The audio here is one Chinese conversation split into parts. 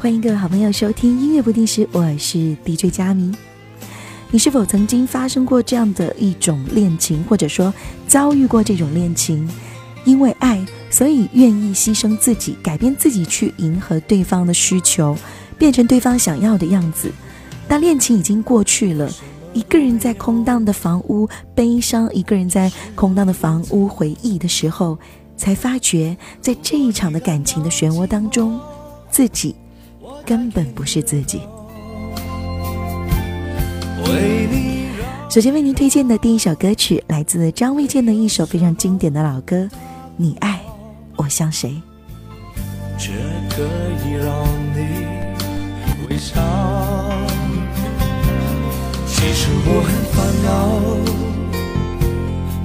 欢迎各位好朋友收听音乐不定时，我是 DJ 佳明。你是否曾经发生过这样的一种恋情，或者说遭遇过这种恋情？因为爱，所以愿意牺牲自己，改变自己，去迎合对方的需求，变成对方想要的样子。当恋情已经过去了，一个人在空荡的房屋悲伤，一个人在空荡的房屋回忆的时候，才发觉，在这一场的感情的漩涡当中，自己。根本不是自己。首先为您推荐的第一首歌曲，来自张卫健的一首非常经典的老歌《你爱我像谁》。却可以让你微笑。其实我很烦恼，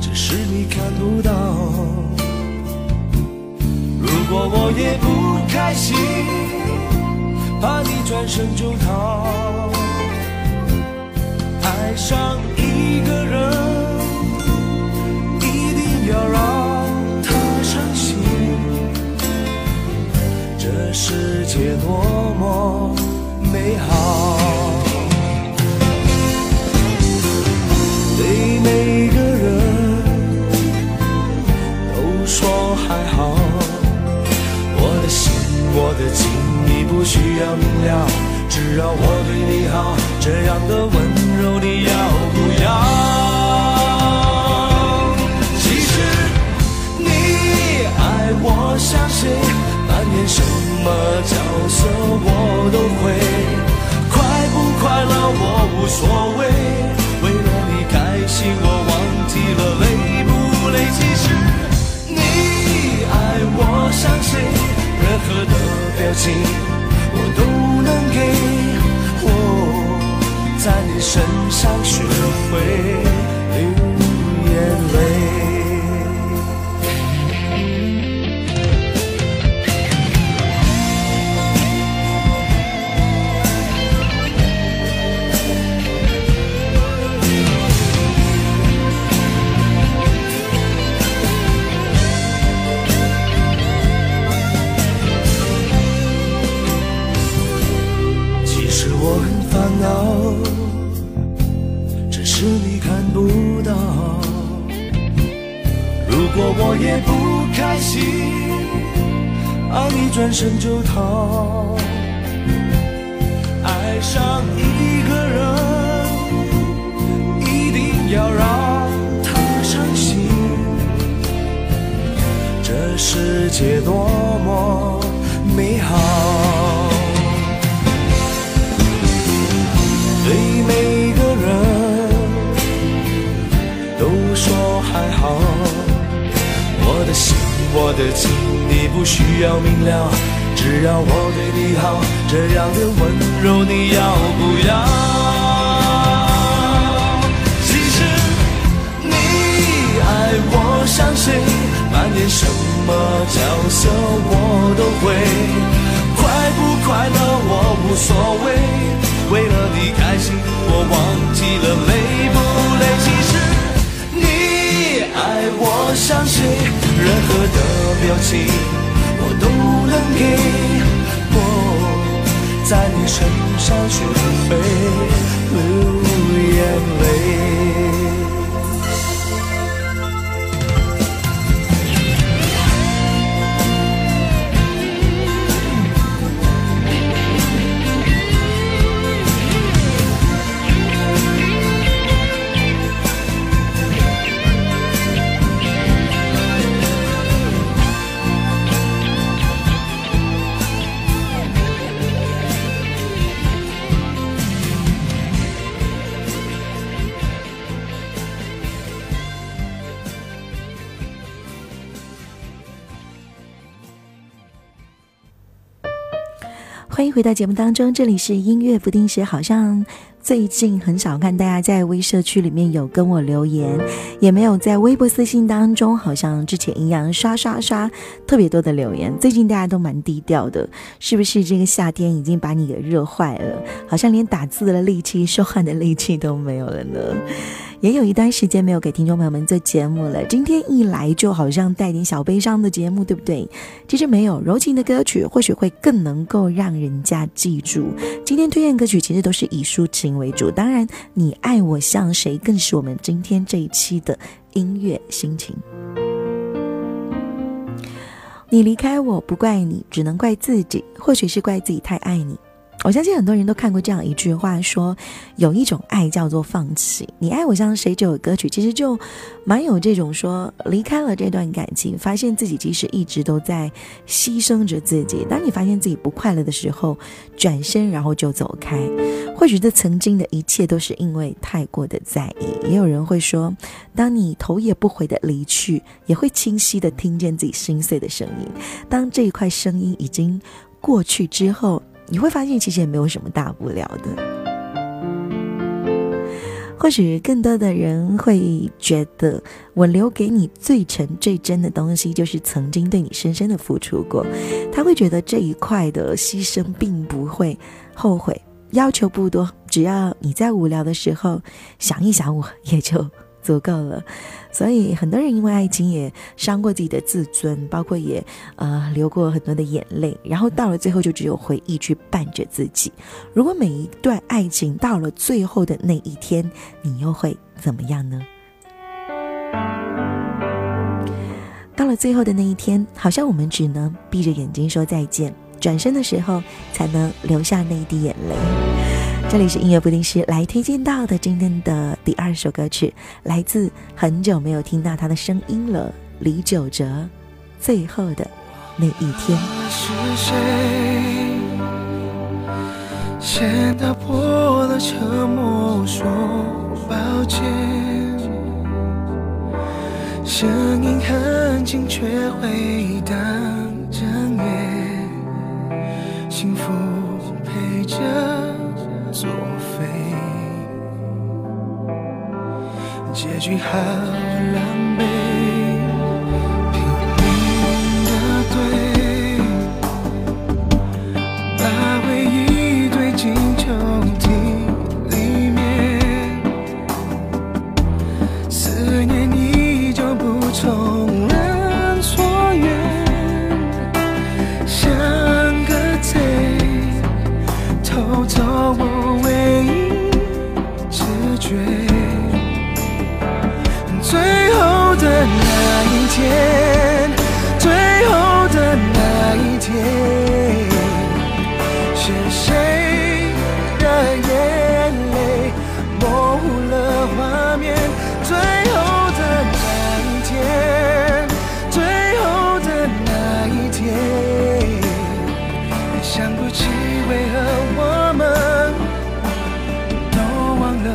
只是你看不到。如果我也不开心。怕你转身就逃，爱上一个人，一定要让他伤心。这世界多么美好，所谓，为了你开心我忘记了累不累。其实你爱我像谁，任何的表情。是你看不到如果我也不开心而你转身就逃爱上一个人一定要让他伤心这世界多么美好。的情你不需要明了，只要我对你好，这样的温柔你要不要？其实你爱我像谁，扮演什么角色我都会，快不快乐我无所谓，为了你开心我忘记了累不相信？任何的表情，我都能给。我在你身上学会流眼泪。欢迎回到节目当中，这里是音乐不定时，好像最近很少看大家在微社区里面有跟我留言，也没有在微博私信当中，好像之前一样刷刷刷特别多的留言。最近大家都蛮低调的，是不是这个夏天已经把你给热坏了？好像连打字的力气、说话的力气都没有了呢？也有一段时间没有给听众朋友们做节目了，今天一来就好像带点小悲伤的节目，对不对？其实没有柔情的歌曲，或许会更能够让人家记住。今天推荐歌曲其实都是以抒情为主，当然你爱我像谁，更是我们今天这一期的音乐心情。你离开我不怪你，只能怪自己，或许是怪自己太爱你。我相信很多人都看过这样一句话，说有一种爱叫做放弃。你爱我像谁？这首歌曲其实就蛮有这种说离开了这段感情，发现自己其实一直都在牺牲着自己。当你发现自己不快乐的时候，转身然后就走开。或许这曾经的一切都是因为太过的在意。也有人会说，当你头也不回的离去，也会清晰的听见自己心碎的声音。当这一块声音已经过去之后。你会发现，其实也没有什么大不了的。或许更多的人会觉得，我留给你最诚最真的东西，就是曾经对你深深的付出过。他会觉得这一块的牺牲并不会后悔，要求不多，只要你在无聊的时候想一想我，也就。足够了，所以很多人因为爱情也伤过自己的自尊，包括也呃流过很多的眼泪，然后到了最后就只有回忆去伴着自己。如果每一段爱情到了最后的那一天，你又会怎么样呢？到了最后的那一天，好像我们只能闭着眼睛说再见，转身的时候才能留下那一滴眼泪。这里是音乐不定时来推荐到的今天的第二首歌曲，来自很久没有听到他的声音了，李玖哲，《最后的那一天》。是谁？先打破了沉默，说抱歉，声音很轻，却回荡整夜，幸福陪着。作废，结局好狼狈。眼泪模糊了画面最后的那一天最后的那一天想不起为何我们都忘了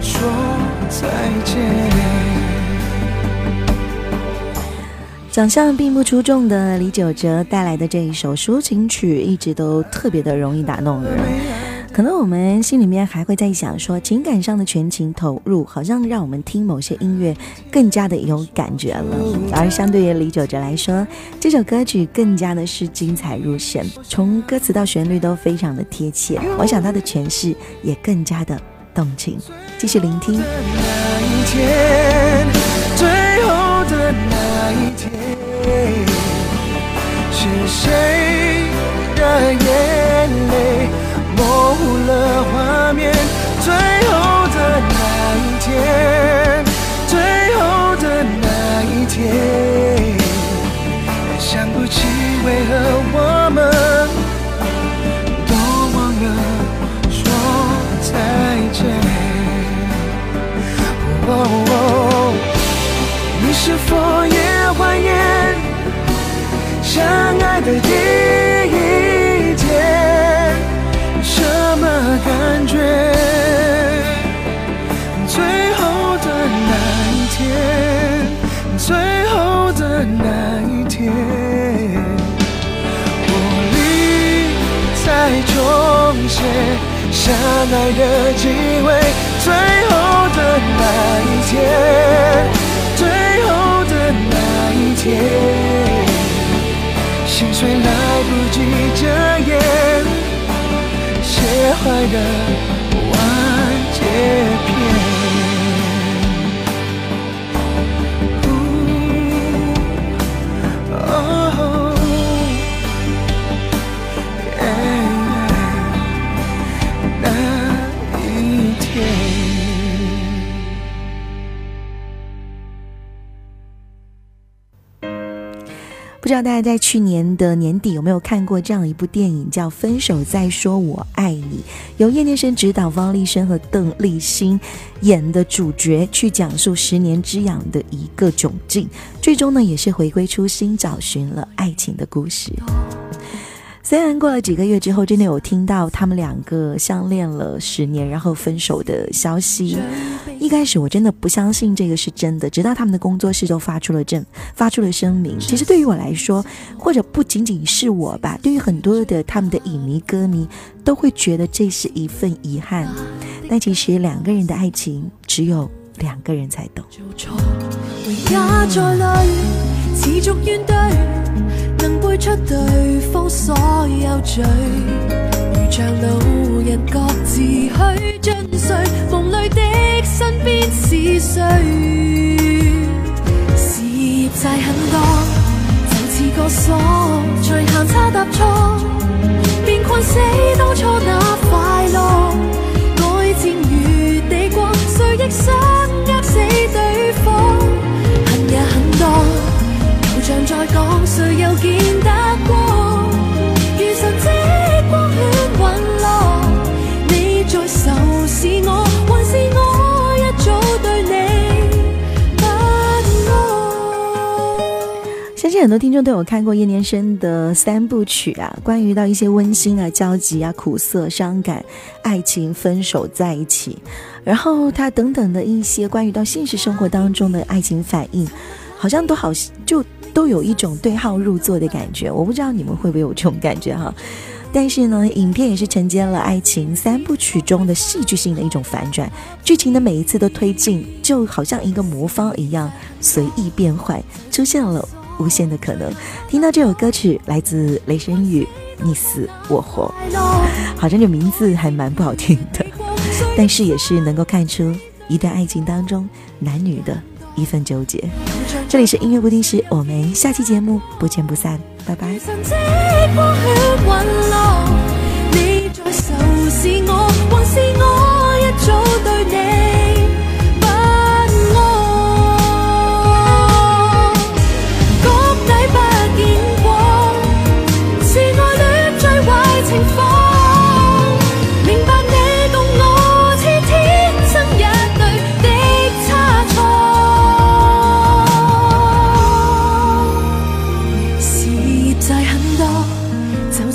说再见。长相并不出众的李玖哲带来的这一首抒情曲一直都特别的容易打动人。可能我们心里面还会在想，说情感上的全情投入，好像让我们听某些音乐更加的有感觉了。而相对于李玖哲来说，这首歌曲更加的是精彩入神，从歌词到旋律都非常的贴切。我想他的诠释也更加的动情。继续聆听。是是否也怀念？相爱的第一天，什么感觉？最后的那一天，最后的那一天，我离再重写相爱的机会，最后的那一天，天，心碎来不及遮掩，写坏的不知道大家在去年的年底有没有看过这样一部电影，叫《分手再说我爱你》，由叶念生执导，方力申和邓丽欣演的主角去讲述十年之痒的一个窘境，最终呢也是回归初心，找寻了爱情的故事。虽然过了几个月之后，真的有听到他们两个相恋了十年，然后分手的消息。一开始我真的不相信这个是真的，直到他们的工作室都发出了证，发出了声明。其实对于我来说，或者不仅仅是我吧，对于很多的他们的影迷歌迷，都会觉得这是一份遗憾。但其实两个人的爱情，只有两个人才懂。能背出对方所有罪，如像老人各自去尽睡，梦里的身边是谁？事业债很多，就似个锁，随行差踏错，便困死当初那像在讲，谁又见得光？如神迹光圈陨落，你在愁是我，还是我一早对你不爱？相信很多听众都有看过叶念生的三部曲啊，关于到一些温馨啊、焦急啊、苦涩、伤感、爱情、分手在一起，然后他等等的一些关于到现实生活当中的爱情反应，好像都好就。都有一种对号入座的感觉，我不知道你们会不会有这种感觉哈。但是呢，影片也是承接了爱情三部曲中的戏剧性的一种反转，剧情的每一次都推进，就好像一个魔方一样随意变换，出现了无限的可能。听到这首歌曲来自雷声雨，你死我活，好像这名字还蛮不好听的，但是也是能够看出一段爱情当中男女的。一份纠结。这里是音乐不定时，我们下期节目不见不散，拜拜。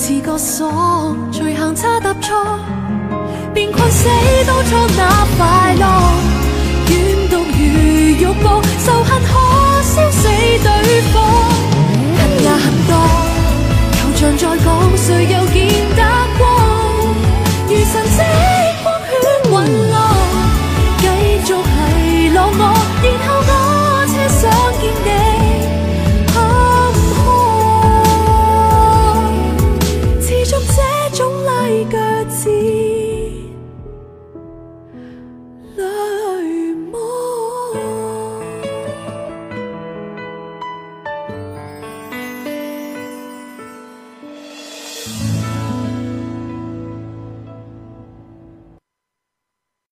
自个丧随行差踏错便困死当初那快乐怨毒如欲报仇恨可烧死对方恨也很多又像在讲谁又见